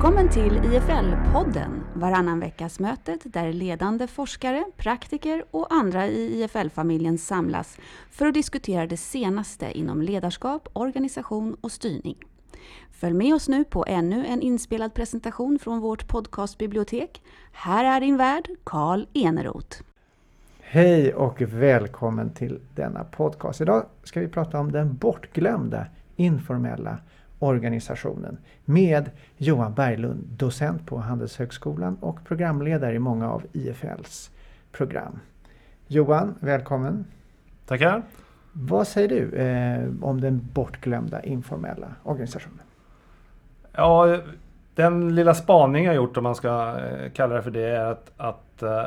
Välkommen till IFL-podden, varannan veckas mötet där ledande forskare, praktiker och andra i IFL-familjen samlas för att diskutera det senaste inom ledarskap, organisation och styrning. Följ med oss nu på ännu en inspelad presentation från vårt podcastbibliotek. Här är din värd, Karl Eneroth. Hej och välkommen till denna podcast. Idag ska vi prata om den bortglömda informella organisationen med Johan Berglund, docent på Handelshögskolan och programledare i många av IFLs program. Johan, välkommen! Tackar! Vad säger du eh, om den bortglömda informella organisationen? Ja, den lilla spaning jag gjort om man ska eh, kalla det för det är att, att eh,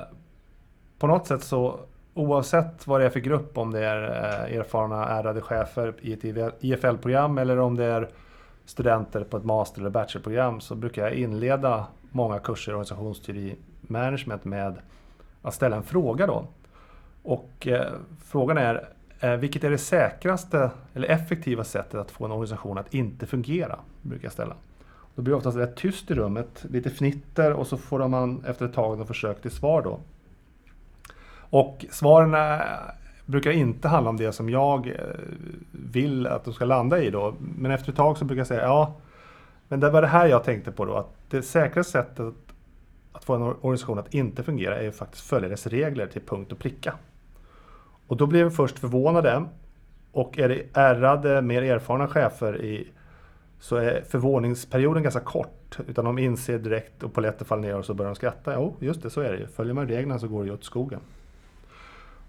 på något sätt så oavsett vad det är för grupp, om det är eh, erfarna ärade chefer i ett IFL-program eller om det är studenter på ett master eller bachelorprogram så brukar jag inleda många kurser i organisationsteori management med att ställa en fråga då. Och eh, frågan är, eh, vilket är det säkraste eller effektiva sättet att få en organisation att inte fungera? Brukar jag ställa. Då blir det oftast rätt tyst i rummet, lite fnitter och så får man efter ett tag försök till svar då. Och svaren brukar inte handla om det som jag eh, vill att de ska landa i då. Men efter ett tag så brukar jag säga ja, men det var det här jag tänkte på då. Att det säkraste sättet att få en organisation att inte fungera är ju faktiskt följa dess regler till punkt och pricka. Och då blir de först förvånade. Och är det ärrade, mer erfarna chefer i, så är förvåningsperioden ganska kort. Utan de inser direkt och polletten faller ner och så börjar de skratta. Jo, just det, så är det ju. Följer man reglerna så går det ju åt skogen.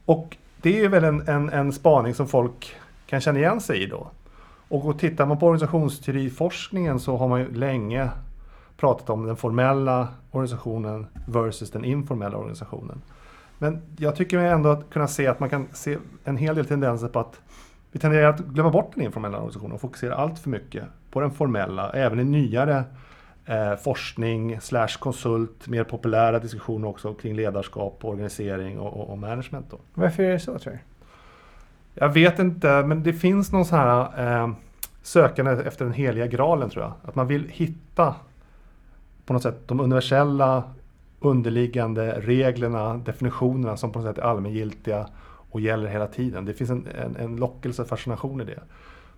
Och det är väl en, en, en spaning som folk kan känna igen sig i då. Och tittar man på organisationsteoriforskningen så har man ju länge pratat om den formella organisationen versus den informella organisationen. Men jag tycker ändå att kunna se att man kan se en hel del tendenser på att vi tenderar att glömma bort den informella organisationen och fokusera allt för mycket på den formella, även i nyare eh, forskning slash konsult, mer populära diskussioner också kring ledarskap, organisering och, och, och management. Då. Varför är det så tror du? Jag vet inte, men det finns någon sån här eh, sökande efter den heliga graalen tror jag. Att man vill hitta på något sätt de universella underliggande reglerna, definitionerna som på något sätt är allmängiltiga och gäller hela tiden. Det finns en, en, en lockelse, fascination i det.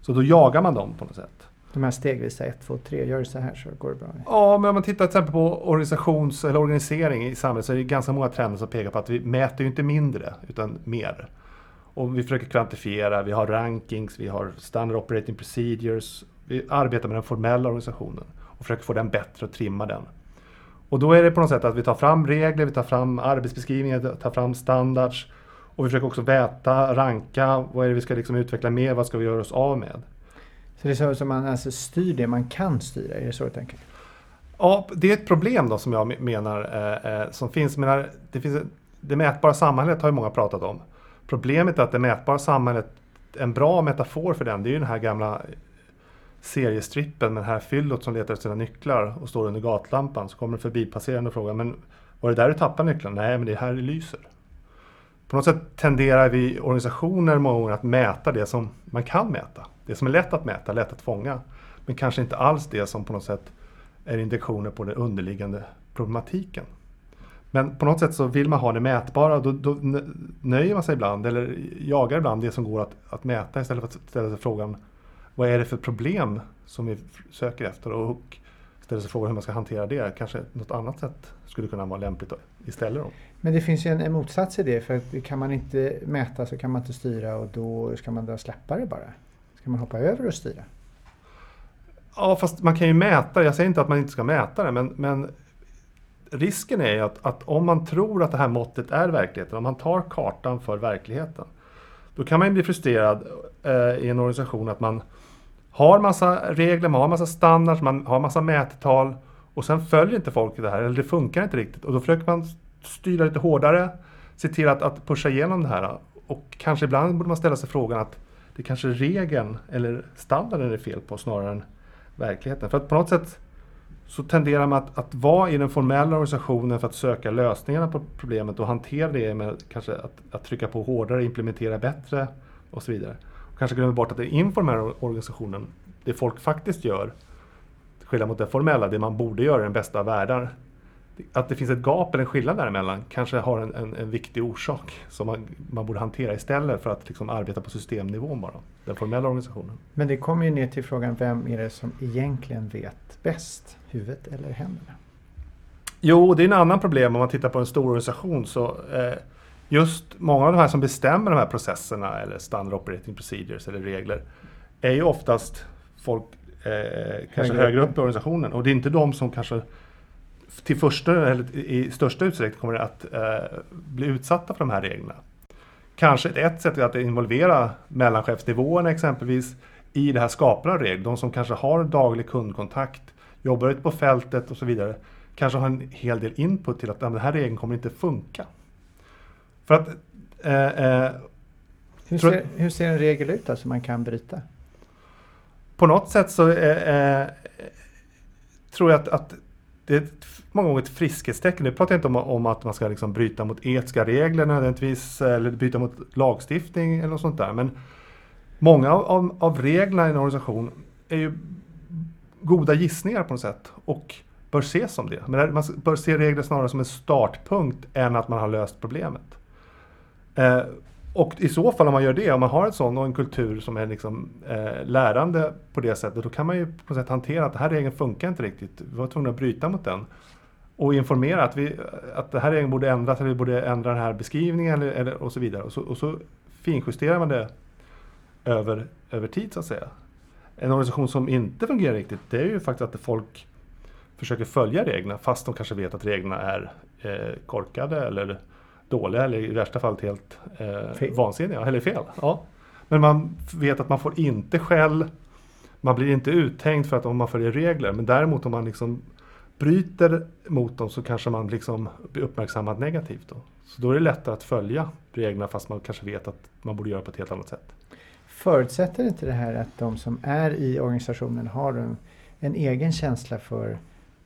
Så då jagar man dem på något sätt de här stegvisa 1, 2, 3, gör det så här så går det bra. Ja, men om man tittar till exempel på organisations eller organisering i samhället så är det ganska många trender som pekar på att vi mäter ju inte mindre utan mer. Och vi försöker kvantifiera, vi har rankings, vi har standard operating procedures. Vi arbetar med den formella organisationen och försöker få den bättre och trimma den. Och då är det på något sätt att vi tar fram regler, vi tar fram arbetsbeskrivningar, tar fram standards och vi försöker också väta, ranka, vad är det vi ska liksom utveckla mer, vad ska vi göra oss av med? Så det är så att man alltså styr det man kan styra, är det så du tänker? Ja, det är ett problem då som jag menar eh, eh, som finns. Menar, det, finns det mätbara samhället har ju många pratat om. Problemet är att det mätbara samhället, en bra metafor för den, det är ju den här gamla seriestrippen med det här fyllot som letar efter sina nycklar och står under gatlampan. Så kommer en förbipasserande och frågar, men var det där du tappade nycklarna? Nej, men det är här det lyser. På något sätt tenderar vi organisationer många gånger att mäta det som man kan mäta. Det som är lätt att mäta, lätt att fånga. Men kanske inte alls det som på något sätt är indikationer på den underliggande problematiken. Men på något sätt så vill man ha det mätbara och då, då nöjer man sig ibland eller jagar ibland det som går att, att mäta istället för att ställa sig frågan vad är det för problem som vi söker efter och ställa sig frågan hur man ska hantera det. Kanske något annat sätt skulle kunna vara lämpligt istället. Då. Men det finns ju en, en motsats i det för att kan man inte mäta så kan man inte styra och då ska man då släppa det bara. Ska man hoppa över och styra? Ja, fast man kan ju mäta Jag säger inte att man inte ska mäta det, men, men risken är ju att, att, om man tror att det här måttet är verkligheten, om man tar kartan för verkligheten, då kan man ju bli frustrerad eh, i en organisation att man har massa regler, man har massa standards, man har massa mättal och sen följer inte folk det här, eller det funkar inte riktigt. Och då försöker man styra lite hårdare, se till att, att pusha igenom det här. Och kanske ibland borde man ställa sig frågan att det kanske är regeln eller standarden det är fel på snarare än verkligheten. För att på något sätt så tenderar man att, att vara i den formella organisationen för att söka lösningarna på problemet och hantera det med kanske att, att trycka på hårdare, implementera bättre och så vidare. Och kanske glömmer bort att den informella organisationen, det folk faktiskt gör, skillnad mot det formella, det man borde göra i den bästa av världar. Att det finns ett gap eller en skillnad däremellan kanske har en, en, en viktig orsak som man, man borde hantera istället för att liksom arbeta på systemnivån bara, den formella organisationen. Men det kommer ju ner till frågan, vem är det som egentligen vet bäst? Huvudet eller händerna? Jo, det är en annan problem om man tittar på en stor organisation. så eh, Just många av de här som bestämmer de här processerna eller standard operating procedures eller regler är ju oftast folk eh, kanske högre, upp i organisationen och det är inte de som kanske till första, eller i största utsträckning kommer att eh, bli utsatta för de här reglerna. Kanske ett sätt är att involvera mellanchefsnivåerna exempelvis i det här skapandet av regler. De som kanske har daglig kundkontakt, jobbar ute på fältet och så vidare. Kanske har en hel del input till att den här regeln kommer inte funka. För att... Eh, eh, hur, ser, hur, ser, en regel ut då, som man kan bryta? På något sätt så eh, eh tror jag att, att det är ett, många gånger ett friskhetstecken. Nu pratar jag inte om, om att man ska liksom bryta mot etiska regler nödvändigtvis eller bryta mot lagstiftning eller något sånt där. Men många av, av reglerna i en organisation är ju goda gissningar på något sätt och bör ses som det. Men man bör se regler snarare som en startpunkt än att man har löst problemet. Eh, och i så fall om man gör det, om man har en sån och en kultur som är liksom, eh, lärande på det sättet, då kan man ju på något sätt hantera att den här regeln funkar inte riktigt. Vi var tvungna att bryta mot den. Och informera att, vi, att det här regeln borde ändras, eller vi borde ändra den här beskrivningen eller, eller, och så vidare. Och så, och så finjusterar man det över, över tid så att säga. En organisation som inte fungerar riktigt, det är ju faktiskt att folk försöker följa reglerna fast de kanske vet att reglerna är eh, korkade eller dåliga eller i värsta fall helt eh, vansinniga, eller fel. Ja. Men man vet att man får inte skäll, man blir inte uthängd för att om man följer regler, men däremot om man liksom bryter mot dem så kanske man liksom blir uppmärksammad negativt. Då. Så då är det lättare att följa reglerna fast man kanske vet att man borde göra på ett helt annat sätt. Förutsätter inte det här att de som är i organisationen har en, en egen känsla för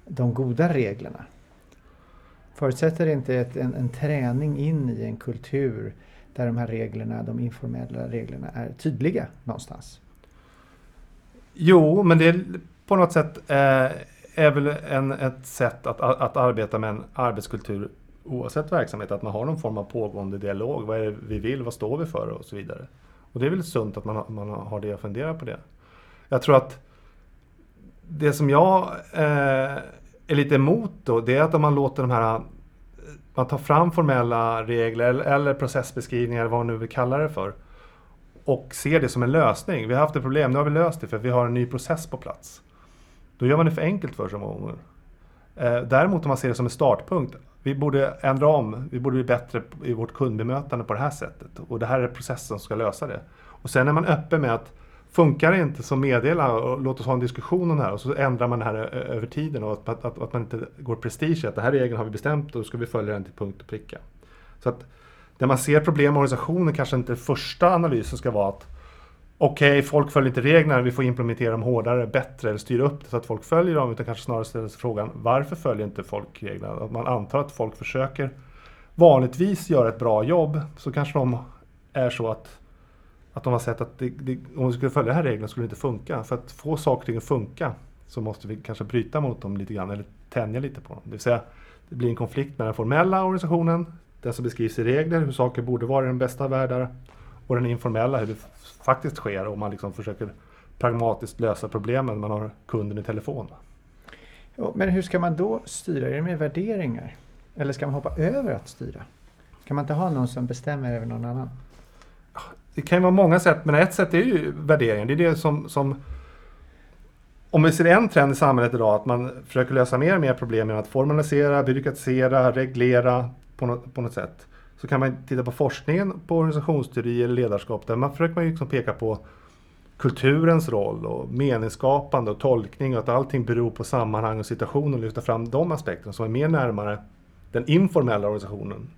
de goda reglerna? Förutsätter inte ett, en, en träning in i en kultur där de här reglerna, de informella reglerna är tydliga någonstans? Jo, men det är på något sätt eh, är väl en, ett sätt att, att arbeta med en arbetskultur oavsett verksamhet, att man har någon form av pågående dialog. Vad är det vi vill? Vad står vi för? Och så vidare. Och det är väl sunt att man, man har det och funderar på det. Jag tror att det som jag eh, är lite emot då, det är att om man låter de här eh, man tar fram formella regler eller processbeskrivningar, eller vad man nu vill kalla det för. Och ser det som en lösning. Vi har haft ett problem, nu har vi löst det för vi har en ny process på plats. Då gör man det för enkelt för sig många gånger. Eh, däremot om man ser det som en startpunkt. Vi borde ändra om, vi borde bli bättre i vårt kundbemötande på det här sättet. Och det här är processen som ska lösa det. Och sen är man öppen med att Funkar det inte så meddela och låt oss ha en diskussion om det här och så ändrar man det här eh, över tiden och att, att, att man inte går prestige att det här regeln har vi bestämt och då ska vi följa den till punkt och pricka. Så att när man ser problem med organisationen kanske inte första analysen ska vara att okej, okay, folk följer inte reglerna, vi får implementera dem hårdare, bättre eller styra upp det så att folk följer dem, utan kanske snarare ställa sig frågan varför följer inte folk reglerna? Att man antar att folk försöker vanligtvis göra ett bra jobb, så kanske de är så att att de har sett att det, det, om vi skulle följa den här regeln skulle det inte funka. För att få saker och ting att funka så måste vi kanske bryta mot dem lite grann eller tänja lite på dem. Det vill säga, det blir en konflikt mellan den formella organisationen, den som beskrivs i regler, hur saker borde vara i den bästa av världar, och den informella, hur det faktiskt sker och man liksom försöker pragmatiskt lösa problemen när man har kunden i telefon. Men hur ska man då styra? Är det med värderingar? Eller ska man hoppa över att styra? Kan man inte ha någon som bestämmer över någon annan? Det kan ju vara många sätt, men ett sätt är ju värderingen. Det är det som, som om vi ser en trend i samhället idag, att man försöker lösa mer och mer problem genom att formalisera, byråkratisera, reglera på något, på något sätt. Så kan man titta på forskningen på organisationsteori eller ledarskap. Där man försöker man ju liksom peka på kulturens roll och meningsskapande och tolkning och att allting beror på sammanhang och situation och lyfta fram de aspekterna som är mer närmare den informella organisationen.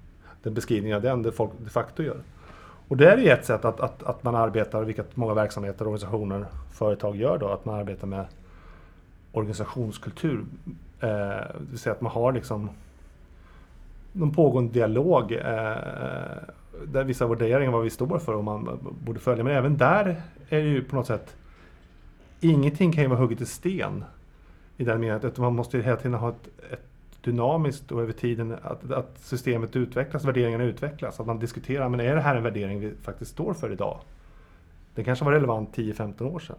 Den beskrivningen av den, det folk de facto gör. Och det är ju ett sätt att, att, att man arbetar, vilket många verksamheter, organisationer, företag gör då, att man arbetar med organisationskultur. Eh, det vill säga att man har liksom någon pågående dialog eh, där vissa värderingar vad vi står för och man borde följa. Men även där är det ju på något sätt ingenting kan ju vara hugget i sten. i den meningen att man måste hela tiden ha ett, ett dynamiskt och över tiden att, att systemet utvecklas, värderingarna utvecklas. Att man diskuterar, men är det här en värdering vi faktiskt står för idag? Det kanske var relevant 10-15 år sedan.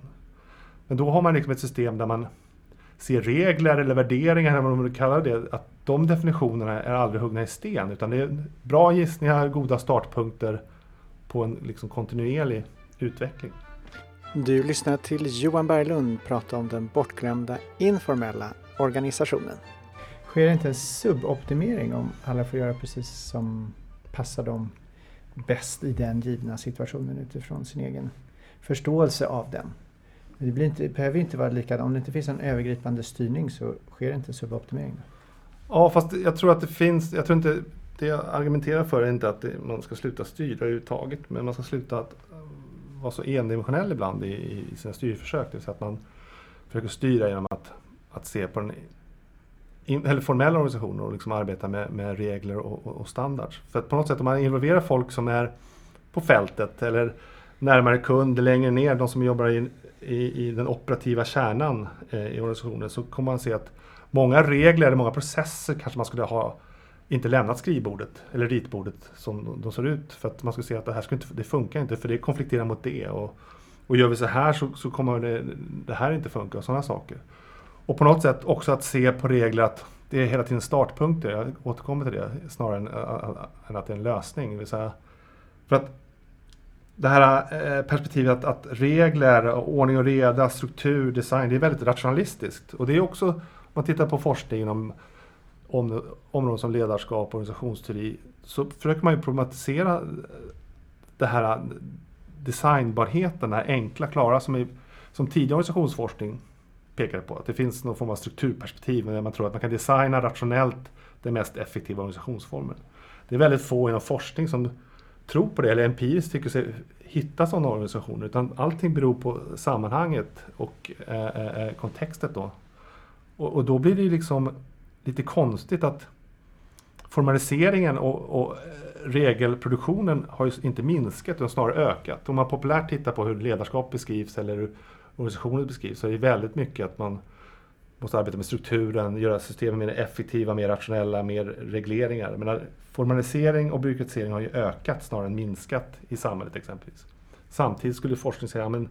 Men då har man liksom ett system där man ser regler eller värderingar, eller vad man vill kalla det, att de definitionerna är aldrig huggna i sten. Utan det är bra gissningar, goda startpunkter på en liksom kontinuerlig utveckling. Du lyssnar till Johan Berglund prata om den bortglömda informella organisationen. Sker inte en suboptimering om alla får göra precis som passar dem bäst i den givna situationen utifrån sin egen förståelse av den? Det, blir inte, behöver inte vara likadant. Om det inte finns en övergripande styrning så sker inte suboptimering. Ja, fast jag tror att det finns, jag tror inte, det jag argumenterar för är inte att det, man ska sluta styra överhuvudtaget, men man ska sluta att eh, vara så endimensionell ibland i, i sina styrförsök. Det vill säga att man försöker styra genom att, att se på den in, eller formella organisationer och liksom arbeta med, med regler och, och, och standards. För att på något sätt om man involverar folk som är på fältet eller närmare kund, längre ner, de som jobbar i, i, i den operativa kärnan eh, i organisationen, så kommer man se att många regler eller många processer kanske man skulle ha inte lämnat skrivbordet eller ritbordet som de ser ut. För att man skulle se att det här skulle inte, det funkar inte för det konflikterar mot det. Och, och gör vi så här så, så kommer det, det här inte funka och sådana saker. Och på något sätt också att se på regler att det är hela tiden startpunkter. Jag återkommer till det snarare än, än att det är en lösning. Vill säga, för att det här eh, perspektivet att, att, regler, ordning och reda, struktur, design, det är väldigt rationalistiskt. Och det är också, om man tittar på forskning inom om, områden som ledarskap och organisationsteori, så försöker man ju problematisera det här designbarheten, det här enkla, klara, som, är, som tidig organisationsforskning pekade på. Att det finns någon form av strukturperspektiv där man tror att man kan designa rationellt den mest effektiva organisationsformen. Det är väldigt få inom forskning som tror på det eller empiriskt tycker sig hitta sådana organisationer. Utan allting beror på sammanhanget och eh, eh, eh kontextet då. Och, och, då blir det liksom lite konstigt att formaliseringen och, och eh, regelproduktionen har ju inte minskat utan snarare ökat. Om man populärt tittar på hur ledarskap beskrivs eller organisationen organisationer beskrivs så är det väldigt mycket att man måste arbeta med strukturen, göra systemen mer effektiva, mer rationella, mer regleringar. Men formalisering och byråkratisering har ju ökat snarare än minskat i samhället exempelvis. Samtidigt skulle forskning säga att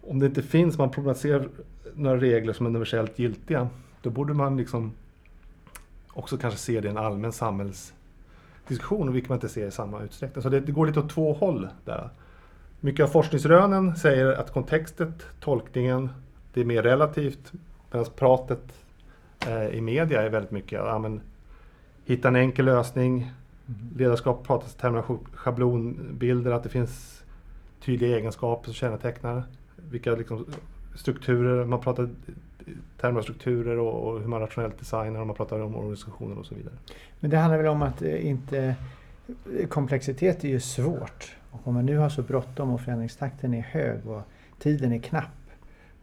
om det inte finns, man problematiserar några regler som är universellt giltiga, då borde man liksom också kanske se det i en allmän samhällsdiskussion, vilket man inte ser i samma utsträckning. Så det, det går lite åt två håll där. Mycket av forskningsrönen säger att kontextet, tolkningen, det är mer relativt Medan pratet eh, i media är väldigt mycket ja, men, hitta en enkel lösning. Mm. Ledarskap pratas i termer av schablonbilder, att det finns tydliga egenskaper som kännetecknar vilka liksom, strukturer, man pratar i termer av strukturer och, och, hur man rationellt designar och man pratar om organisationer och så vidare. Men det handlar väl om att eh, inte komplexitet är ju svårt. Och om man nu har så bråttom och förändringstakten är hög och tiden är knapp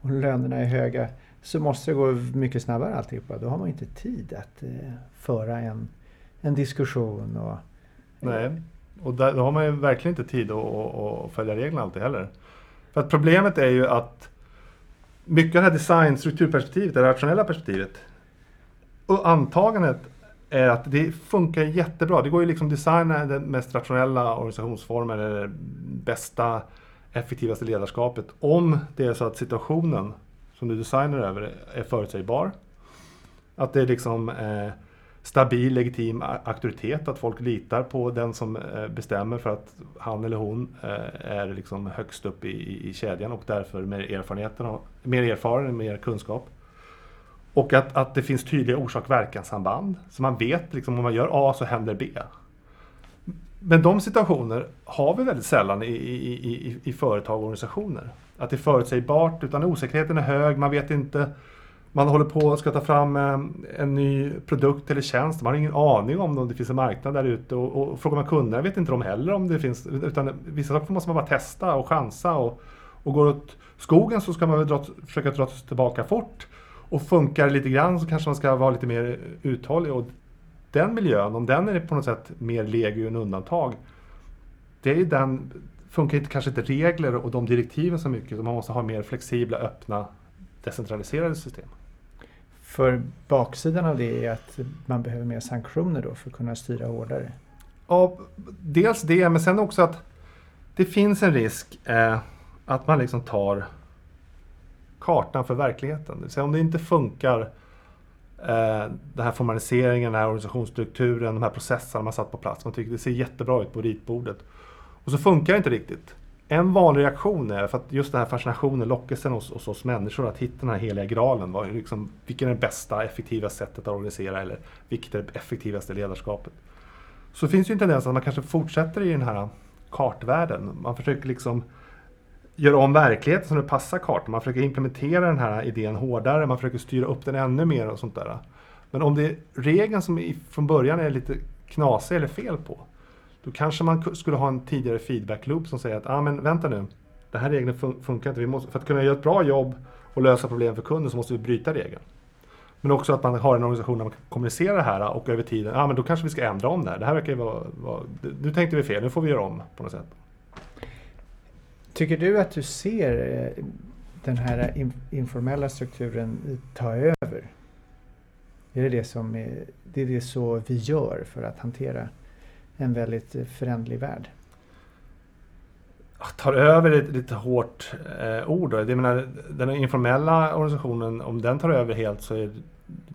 och lönerna är höga så måste det gå mycket snabbare alltihopa. Då har man inte tid att eh, föra en, en diskussion. Och, Nej, och där, då har man ju verkligen inte tid att, att, att följa reglerna alltid heller. För att problemet är ju att mycket av det här design strukturperspektivet, det rationella perspektivet, och antagandet är att det funkar jättebra. Det går ju liksom att designa den mest rationella organisationsformen eller bästa, effektivaste ledarskapet om det är så att situationen som du designar över är förutsägbar. Att det är liksom eh, stabil, legitim auktoritet, att folk litar på den som eh, bestämmer för att han eller hon eh, är liksom högst upp i, i kedjan och därför mer, erfarenheten, mer erfaren, mer kunskap. Och att, att det finns tydliga orsak-verkanssamband. Så man vet liksom om man gör A så händer B. Men de situationer har vi väldigt sällan i, i, i, i företag och organisationer att det är förutsägbart utan osäkerheten är hög. Man vet inte. Man håller på och ska ta fram eh, en ny produkt eller tjänst. Man har ingen aning om det finns en marknad där ute. Och, och frågar man kunderna vet inte de heller om det finns. Utan vissa saker måste man bara testa och chansa. Och, och går åt skogen så ska man väl dra, försöka dra sig tillbaka fort. Och funkar lite grann så kanske man ska vara lite mer uthållig. Och den miljön, om den är på något sätt mer legio än undantag. Det är den funkar inte, kanske inte regler och de direktiven så mycket. Så man måste ha mer flexibla, öppna, decentraliserade system. För baksidan av det är att man behöver mer sanktioner då för att kunna styra hårdare. Ja, dels det, men sen också att det finns en risk eh, att man liksom tar kartan för verkligheten. Det vill säga om det inte funkar eh, den här formaliseringen, den här organisationsstrukturen, de här processerna man satt på plats. Man tycker det ser jättebra ut på ritbordet. Och så funkar det inte riktigt. En vanlig reaktion är för att just den här fascinationen, lockelsen hos, hos oss människor att hitta den här heliga graalen. Liksom, vilket är det bästa, effektiva sättet att organisera eller vilket är det effektivaste ledarskapet? Så finns ju en tendens att man kanske fortsätter i den här kartvärlden. Man försöker liksom göra om verkligheten så det passar kartan. Man försöker implementera den här idén hårdare, man försöker styra upp den ännu mer och sånt där. Men om det är regeln som från början är lite knasig eller fel på, då kanske man skulle ha en tidigare feedback loop som säger att ah, men vänta nu, den här regeln fun funkar inte. Vi måste, för att kunna göra ett bra jobb och lösa problem för kunden så måste vi bryta regeln. Men också att man har en organisation där man kan kommunicera det här och över tiden, ja ah, men då kanske vi ska ändra om det här. Det här verkar ju vara, vara, nu tänkte vi fel, nu får vi göra om på något sätt. Tycker du att du ser eh, den här informella strukturen ta över? Är det det som är, det är det så vi gör för att hantera en väldigt eh, förändlig värld? tar över ett lite hårt eh, ord. Då. Jag menar, den informella organisationen, om den tar över helt så är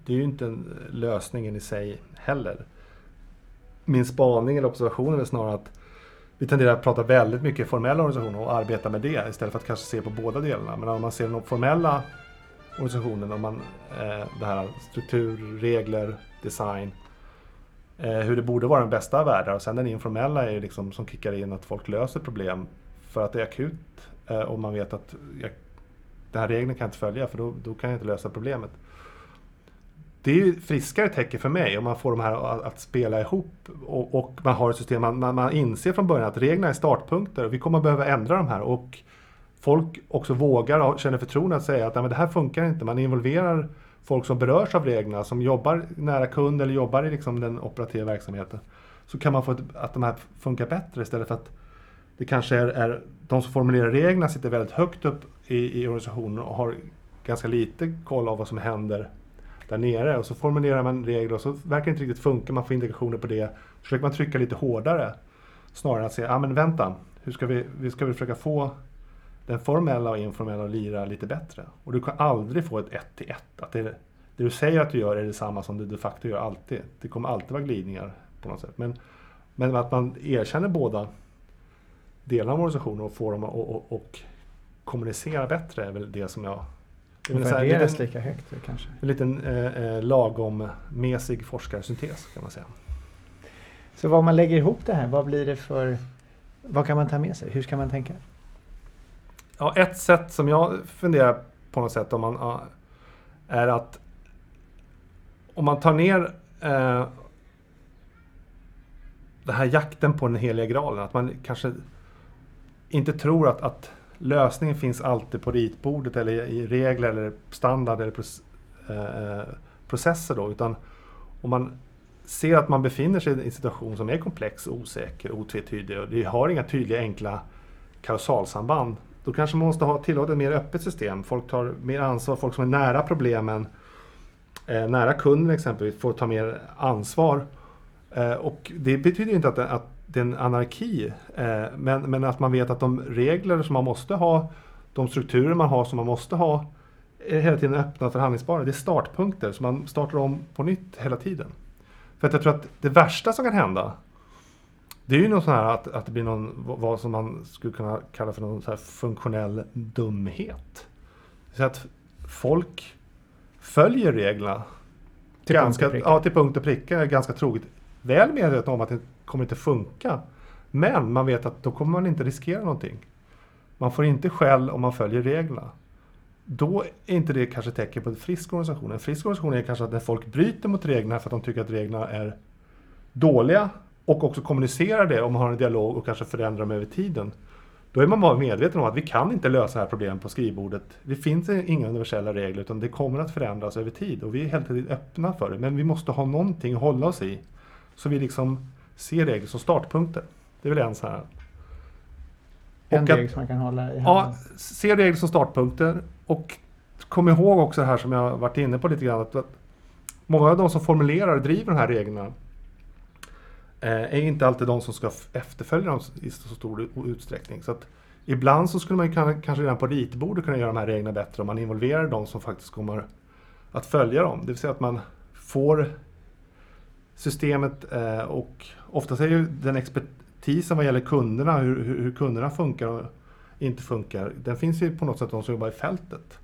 det ju inte lösningen i sig heller. Min spaning eller observation är snarare att vi tenderar att prata väldigt mycket formella organisationer och arbeta med det istället för att kanske se på båda delarna. Men om man ser den formella organisationen, om man, eh, det här struktur, regler, design, eh, hur det borde vara den bästa av världar. Och sen den informella är liksom som kickar in att folk löser problem för att det är akut eh, och man vet att jag, den här regeln kan jag inte följa för då, då kan jag inte lösa problemet. Det är ju friskare tecken för mig om man får de här att, att spela ihop och, och, man har ett system, man, man, man, inser från början att reglerna är startpunkter och vi kommer behöva ändra de här och folk också vågar och känner förtroende att säga att Nej, men det här funkar inte. Man involverar folk som berörs av reglerna, som jobbar nära kund eller jobbar i liksom den operativa verksamheten. Så kan man få att de här funkar bättre istället för att det kanske är, är de som formulerar reglerna sitter väldigt högt upp i, i organisationen och har ganska lite koll av vad som händer där nere. Och så formulerar man regler och så verkar det inte riktigt funka, man får indikationer på det. Så försöker man trycka lite hårdare. Snarare än att säga, ja ah, men vänta, hur ska vi, vi ska väl försöka få den formella och informella att lira lite bättre. Och du kan aldrig få ett ett till ett. Att det, det du säger att du gör är detsamma som du de facto gör alltid. Det kommer alltid vara glidningar på något sätt. Men, men att man erkänner båda delarna av organisationen och får dem att och, och, och kommunicera bättre är väl det som jag... Och värderas lika högt kanske? En liten eh, eh, lagom mesig forskarsyntes kan man säga. Så vad man lägger ihop det här, vad blir det för... Vad kan man ta med sig? Hur ska man tänka? Ja, ett sätt som jag funderar på något sätt om man, är att om man tar ner eh, den här jakten på den heliga graalen, att man kanske inte tror att, att lösningen finns alltid på ritbordet eller i regler eller standard eller eh, eh, processer då, utan om man ser att man befinner sig i en situation som är komplex, osäker, otvetydig och det har inga tydliga enkla kausalsamband. Då kanske man måste ha tillåta ett mer öppet system. Folk tar mer ansvar, folk som är nära problemen, eh, nära kunden exempelvis, får ta mer ansvar. Och det betyder inte att, att det är en anarki. Eh, men, men att man vet att de regler som man måste ha, de strukturer man har som man måste ha, är hela tiden öppna och förhandlingsbara. Det är startpunkter, så man startar om på nytt hela tiden. För att jag tror att det värsta som kan hända, det är ju något sånt här att, att det blir någon, vad som man skulle kunna kalla för någon så här funktionell dumhet. Så att folk följer reglerna till ganska, punkt ja, till punkt och pricka, ganska troget. Väl medveten om att det kommer inte funka. Men man vet att då kommer man inte riskera någonting. Man får inte skäll om man följer reglerna. Då är inte det kanske tecken på en frisk organisation. En frisk organisation är kanske att när folk bryter mot reglerna för att de tycker att reglerna är dåliga och också kommunicerar det om man har en dialog och kanske förändrar dem över tiden. Då är man bara medveten om att vi kan inte lösa det här problemet på skrivbordet. Det finns inga universella regler utan det kommer att förändras över tid och vi är helt enkelt öppna för det. Men vi måste ha någonting att hålla oss i. Så vi liksom ser regler som startpunkter. Det är väl en så här. En regel som man kan hålla i handen. Ja, se regler som startpunkter och kom ihåg också det här som jag varit inne på lite grann. Att, att många av de som formulerar och driver de här reglerna eh, är inte alltid de som ska efterfölja dem i så stor utsträckning. Så att ibland så skulle man kanske redan på ritbordet kunna göra de här reglerna bättre om man involverar de som faktiskt kommer att följa dem. Det vill säga att man får systemet eh, och oftast är ju den expertisen vad gäller kunderna, hur, hur kunderna funkar och inte funkar, den finns ju på något sätt de som jobbar i fältet.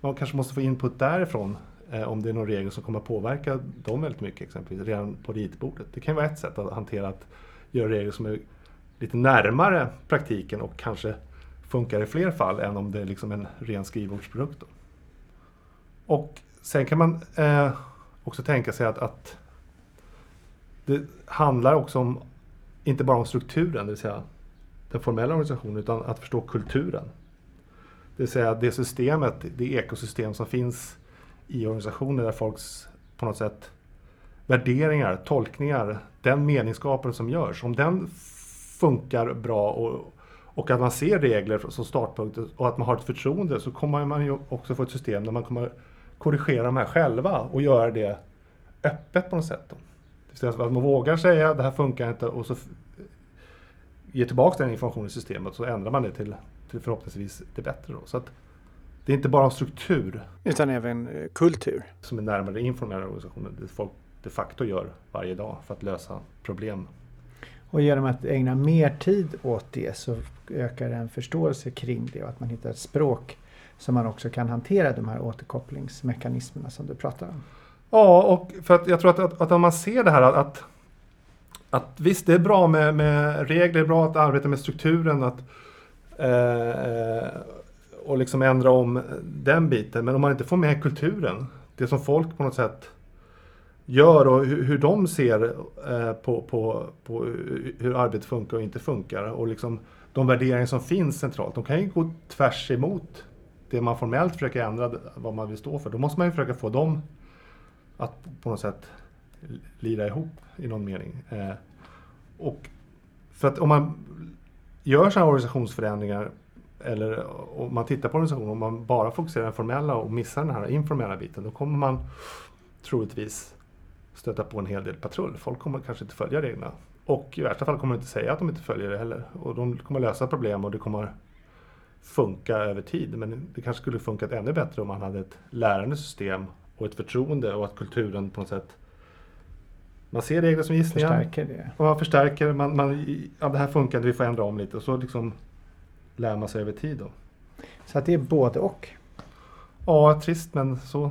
Man kanske måste få input därifrån eh, om det är någon regel som kommer att påverka dem väldigt mycket exempelvis redan på ritbordet. Det kan vara ett sätt att hantera att göra regler som är lite närmare praktiken och kanske funkar i fler fall än om det är liksom en ren skrivbordsprodukt. Då. Och sen kan man eh, också tänka sig att, att det handlar också om, inte bara om strukturen, det vill säga den formella organisationen, utan att förstå kulturen. Det vill säga det systemet, det ekosystem som finns i organisationer där folks på något sätt värderingar, tolkningar, den meningsskapelse som görs, om den funkar bra och, och att man ser regler som startpunkt och att man har ett förtroende så kommer man ju också få ett system där man kommer korrigera de här själva och göra det öppet på något sätt. Då. Vill säga att man vågar säga det här funkar inte och så ger tillbaka den informationen i systemet så ändrar man det till, till förhoppningsvis det bättre. Då. Så att det är inte bara struktur. Utan även eh, kultur. Som är närmare informella organisationer. Det folk de facto gör varje dag för att lösa problem. Och genom att ägna mer tid åt det så ökar en förståelse kring det och att man hittar ett språk som man också kan hantera de här återkopplingsmekanismerna som du pratar om. Ja, och för att jag tror att, att, att om man ser det här att, att visst, det är bra med, med regler, det är bra att arbeta med strukturen att, eh, eh, och liksom ändra om den biten. Men om man inte får med kulturen, det som folk på något sätt gör och hur, hur de ser eh, på, på, på hur arbetet funkar och inte funkar och liksom de värderingar som finns centralt, de kan ju gå tvärs emot det man formellt försöker ändra, vad man vill stå för. Då måste man ju försöka få dem att på något sätt lira ihop i någon mening. Eh, och för att om man gör sådana organisationsförändringar eller om man tittar på organisationen, om man bara fokuserar på den formella och missar den här informella biten, då kommer man troligtvis stöta på en hel del patrull. Folk kommer kanske inte följa reglerna. Och i värsta fall kommer de inte säga att de inte följer det heller. Och de kommer lösa problem och det kommer funka över tid. Men det kanske skulle funkat ännu bättre om man hade ett lärande system och ett förtroende och att kulturen på något sätt man ser regler som gissningar. Förstärker det. Och man förstärker, man, man, ja, det här funkar vi får ändra om lite och så liksom lär man sig över tid. Då. Så att det är både och? Ja, trist men så.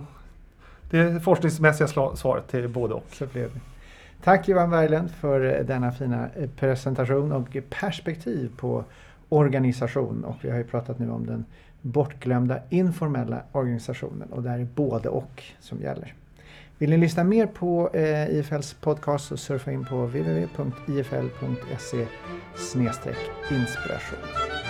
Det är forskningsmässiga svaret till både och. Så blev det. Tack Johan Berglund för denna fina eh, presentation och perspektiv på organisation. Och vi har ju pratat nu om den bortglömda informella organisationen och där är både och som gäller. Vill ni lyssna mer på eh, IFLs podcast så surfa in på www.ifl.se inspiration.